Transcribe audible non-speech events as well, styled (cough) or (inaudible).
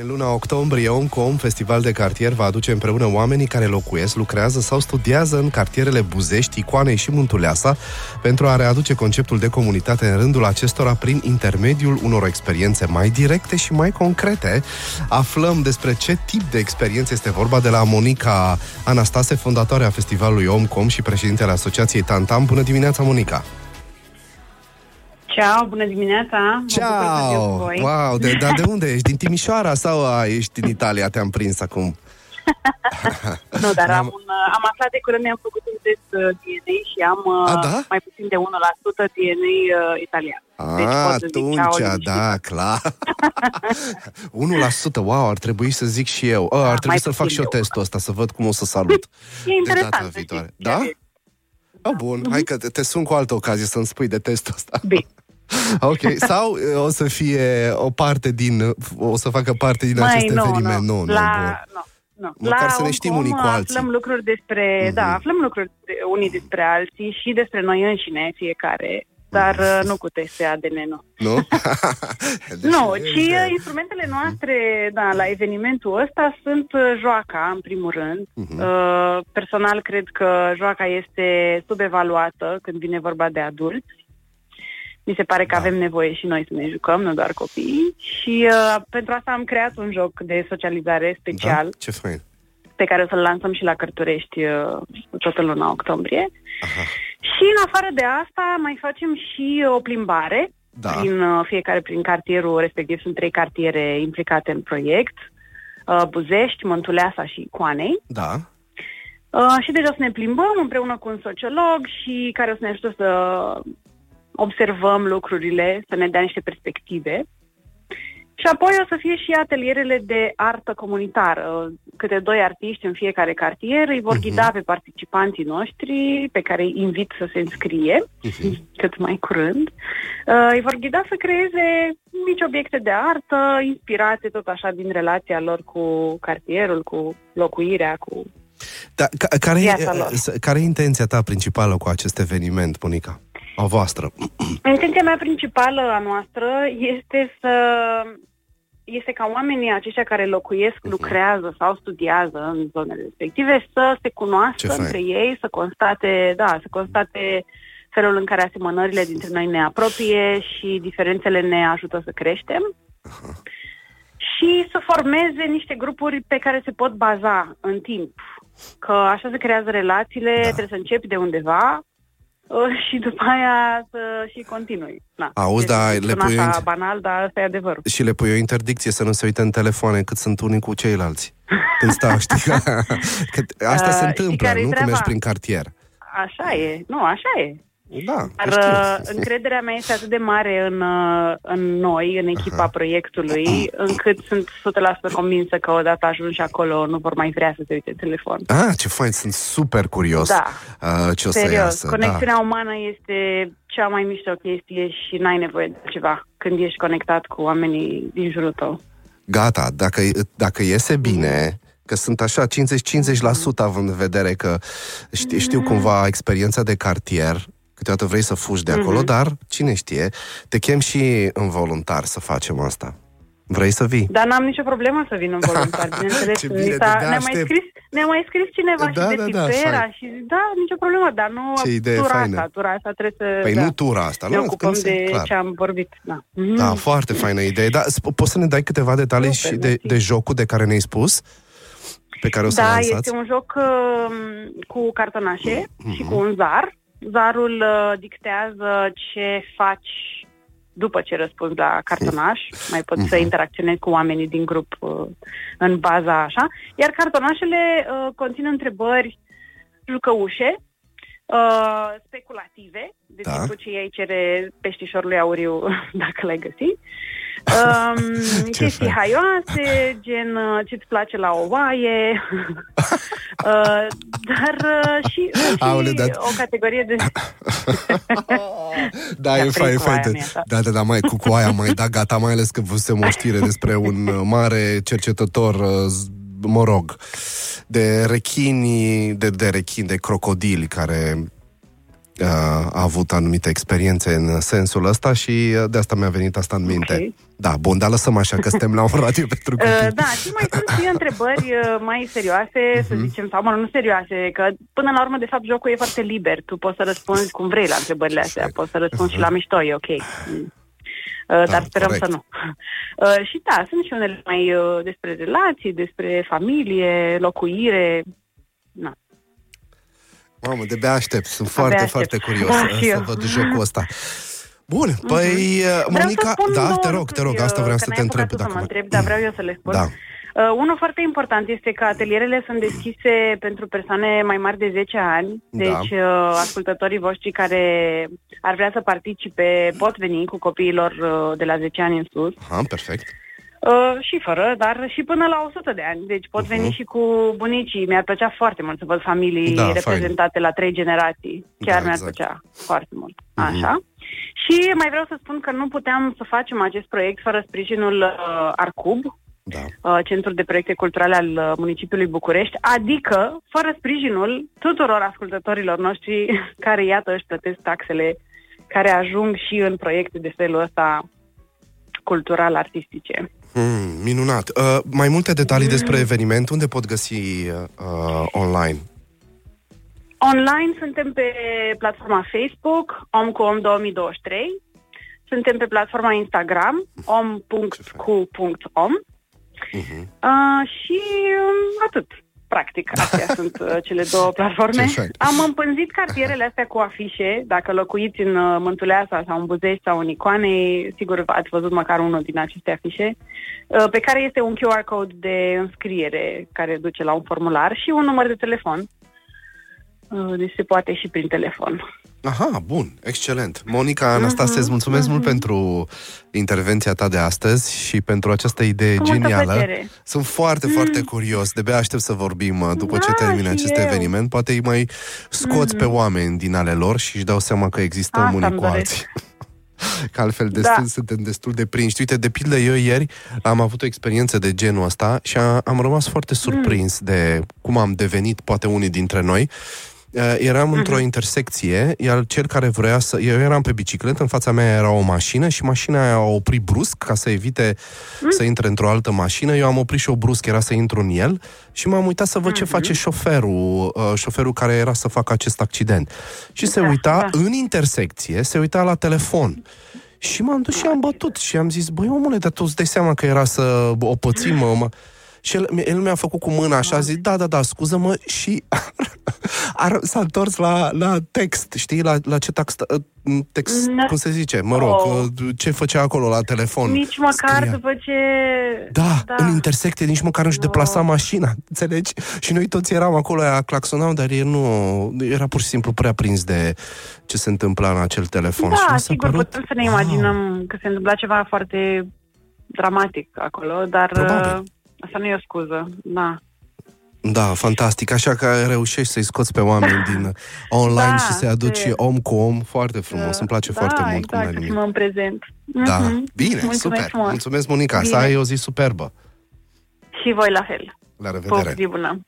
În luna octombrie, Om cu Om, festival de cartier, va aduce împreună oamenii care locuiesc, lucrează sau studiază în cartierele Buzești, Icoanei și Muntuleasa pentru a readuce conceptul de comunitate în rândul acestora prin intermediul unor experiențe mai directe și mai concrete. Aflăm despre ce tip de experiențe este vorba de la Monica Anastase, fondatoarea festivalului Om cu Om și președintele Asociației Tantam. Bună dimineața, Monica! Ciao, bună dimineața! Ciao! Wow, de, dar de (laughs) unde ești? Din Timișoara sau a, ești din Italia? Te-am prins acum. (laughs) nu, dar am, un, am aflat de curând, mi-am făcut un test uh, DNA și am A, da? mai puțin de 1% DNA uh, italian. A, Deci pot să zic atunci, ciao liniștit. da, clar. (laughs) 1%, wow, ar trebui să zic și eu. A, ar mai trebui să-l fac puțin și eu de testul ăsta, să văd cum o să salut. E interesant De data să viitoare. știți. Da? Oh, bun, hai că te, te sun cu altă ocazie să-mi spui de testul ăsta. Bine. (laughs) Ok, sau uh, o să fie o parte din, o să facă parte din acest nu, eveniment. nu, Nu, nu, la, bun. nu, nu. Măcar la să ne un știm com unii cu alții. Aflăm lucruri despre, Mhm. da, aflăm lucruri de, unii despre alții și despre noi înșine, fiecare, dar uh, nu cu teste ADN, nu. Nu? (laughs) (laughs) Deci Nu, e ci de- uh, instrumentele noastre, da, la evenimentul ăsta sunt uh, joaca, în primul rând. Mhm. Uh, personal, cred că joaca este subevaluată când vine vorba de adulți. Mi se pare că Da. avem nevoie și noi să ne jucăm, nu doar copiii. Și uh, pentru asta am creat un joc de socializare special Da? Ce fain. pe care o să-l lansăm și la Cărturești uh, tot în luna octombrie. Aha. Și în afară de asta mai facem și o plimbare Da. prin uh, fiecare prin cartierul respectiv. Sunt trei cartiere implicate în proiect. Uh, Buzești, Mântuleasa și Coanei. Da. Uh, și deci o să ne plimbăm împreună cu un sociolog și care o să ne ajute să observăm lucrurile, să ne dea niște perspective. Și apoi o să fie și atelierele de artă comunitară. Câte doi artiști în fiecare cartier îi vor Mhm. ghida pe participanții noștri, pe care îi invit să se înscrie Mhm. cât mai curând. Uh, îi vor ghida să creeze mici obiecte de artă, inspirate tot așa din relația lor cu cartierul, cu locuirea, cu Da, ca, care, e, Viața lor. s- care e intenția ta principală cu acest eveniment, Monica? A voastră. Intenția mea principală a noastră este să este ca oamenii aceștia care locuiesc, Mhm. lucrează sau studiază în zonele respective să se Ce cunoască fain. între ei, să constate, da, să constate felul în care asemănările dintre noi ne apropie și diferențele ne ajută să creștem. Și să formeze niște grupuri pe care se pot baza în timp. Că așa se creează relațiile, Da. trebuie să începi de undeva uh, (laughs) și după aia să și continui. Na. Auzi, Deci, da, le sună pui așa în- banal, dar asta e adevărul. Și le pui o interdicție să nu se uite în telefoane cât sunt unii cu ceilalți. Când stau, (laughs) știi? (laughs) că asta se Uh, întâmplă, și care-i nu? Când treaba? mergi prin cartier. Așa e, nu, așa e. Da, Dar știu. uh, încrederea mea este atât de mare în, uh, în noi, în echipa Aha. proiectului, încât sunt 100% convinsă că odată ajungi acolo nu vor mai vrea să se uite în telefon. Ah, ce fain, sunt super curios Da. uh, ce o să Serios, iasă. conexiunea umană este cea mai mișto chestie și n-ai nevoie de ceva când ești conectat cu oamenii din jurul tău. Da. Gata, dacă, dacă iese bine, că sunt așa 50-50% având în vedere că știu, știu cumva experiența de cartier, câteodată vrei să fugi de acolo, Mhm. dar cine știe, te chem și în voluntar să facem asta. Vrei să vii? Dar n-am nicio problemă să vin în voluntar, (laughs) bineînțeles. Ce Ni bine, s-a- de-abia ne-a, mai aștept. scris, ne-a mai scris cineva Da, și da, de da, Tipera fain. și da, nicio problemă, dar nu Ce idee tura faină. asta, tura asta trebuie să Păi da, nu tura asta, ne nu? ocupăm Când se- de clar. ce am vorbit. Da. Mhm. Da, foarte faină idee. Da, sp- poți să ne dai câteva detalii Super, și de, mersi. de jocul de care ne-ai spus? Pe care o să Da, lansați? este un joc uh, cu cartonașe și Mhm. cu un zar. Zarul uh, dictează ce faci după ce răspunzi la cartonaș. Mai poți să Mhm. interacționezi cu oamenii din grup uh, în baza așa. Iar cartonașele uh, conțin întrebări jucăușe, uh, speculative, de Da. tipul ce ei cere peștișorului auriu (laughs) dacă l-ai găsit. Um, (laughs) Ce chestii fain. haioase, gen uh, ce-ți place la o oaie, (laughs) uh, dar uh, și, și Aole, dar- o categorie de... (laughs) Da, e Te-a fain, prins cu fain. aia mea, da. Da, da, da, mai cu coaia, mai da, gata, mai ales că văzusem o știre despre un uh, mare cercetător, uh, z- mă rog, de rechini, de, de rechini, de crocodili care a avut anumite experiențe în sensul ăsta și de asta mi-a venit asta în minte. Okay. Da, bun, dar lăsăm așa că suntem la un radio pentru copii. Uh, da, și mai sunt și întrebări uh, mai serioase, uh-huh. să mhm. zicem, sau mă nu serioase, că până la urmă, de fapt, jocul e foarte liber. Tu poți să răspunzi cum vrei la întrebările astea, poți să răspunzi uh-huh. și la mhm. mișto, e ok. Mm. Uh, da, dar sperăm corect. să nu. Uh, și da, sunt și unele mai uh, despre relații, despre familie, locuire. Na. Mamă, de aștept. Sunt de foarte, aștept. foarte curios da, să, să văd jocul ăsta. Bun, uh-huh. păi, Monica, da, te rog, te rog, asta vreau să te întreb. Dacă să mă întreb, dar vreau eu să le spun. Da. Uh, unul foarte important este că atelierele sunt deschise pentru persoane mai mari de 10 ani, da. deci uh, ascultătorii voștri care ar vrea să participe pot veni cu copiilor uh, de la 10 ani în sus. Aha, perfect. Uh, și fără, dar și până la 100 de ani. Deci pot uh-huh. veni și cu bunicii. Mi-ar plăcea foarte mult să văd familii da, reprezentate fain. la trei generații. Chiar da, mi-ar exact. plăcea foarte mult. Uh-huh. Așa. Și mai vreau să spun că nu puteam să facem acest proiect fără sprijinul uh, Arcub, da. Uh, Centrul de Proiecte Culturale al uh, municipiului București, adică fără sprijinul tuturor ascultătorilor noștri (laughs) care, iată, își plătesc taxele care ajung și în proiecte de felul ăsta cultural-artistice. Mm, minunat. Uh, mai multe detalii mm. despre eveniment, unde pot găsi uh, online? Online suntem pe platforma Facebook, Om cu Om 2023. Suntem pe platforma Instagram, om.cu.om. Uh-huh. Uh, și um, atât. Practic, astea sunt uh, cele două platforme. Am împânzit cartierele astea cu afișe. Dacă locuiți în uh, Mântuleasa sau în Buzești sau în Icoane, sigur ați văzut măcar unul din aceste afișe, uh, pe care este un QR code de înscriere care duce la un formular și un număr de telefon. Uh, deci se poate și prin telefon. Aha, bun, excelent. Monica Anastase, uh-huh, îți mulțumesc uh-huh. mult pentru intervenția ta de astăzi și pentru această idee Cu genială. Sunt foarte, mm. foarte curios. De bea aștept să vorbim uh, după da, ce termine acest eu. eveniment. Poate îi mai scoți uh-huh. pe oameni din ale lor și își dau seama că există Asta unii cu alții. (laughs) că altfel da. destul, da. suntem destul de prinși. Uite, de pildă, eu ieri am avut o experiență de genul ăsta și a, am rămas foarte surprins mm. de cum am devenit, poate unii dintre noi, Uh, eram uh-huh. într-o intersecție, iar cel care vrea să... Eu eram pe bicicletă, în fața mea era o mașină și mașina aia a oprit brusc ca să evite uh-huh. să intre într-o altă mașină. Eu am oprit și o brusc, era să intru în el și m-am uitat să văd uh-huh. ce face șoferul, uh, șoferul care era să facă acest accident. Și da, se uita da. în intersecție, se uita la telefon. Și m-am dus și am bătut și am zis, băi omule, dar tu îți dai seama că era să o pățim, mă. Și el, el mi-a făcut cu mâna așa, zis, da, da, da, scuză-mă și (laughs) ar, s-a întors la, la text, știi, la, la ce text, text no. cum se zice, mă rog, oh. ce făcea acolo la telefon. Nici măcar Scria. după ce... Da, da, în intersecție nici măcar nu-și no. deplasa mașina, (laughs) înțelegi? Și noi toți eram acolo, aia claxonau, dar el nu, era pur și simplu prea prins de ce se întâmpla în acel telefon. Da, și sigur, părut, putem să ne imaginăm ah. că se întâmpla ceva foarte dramatic acolo, dar... Probabil. Asta nu e o scuză, da. Da, fantastic. Așa că reușești să-i scoți pe oameni din (laughs) online da, și să-i aduci de... om cu om. Foarte frumos. Da, Îmi place da, foarte mult exact, cum ai numit. în prezent. Da, mm-hmm. bine, Mulțumesc super. Mult. Mulțumesc, Monica. Bine. Să ai o zi superbă. Și voi la fel. La revedere. Pofti bună.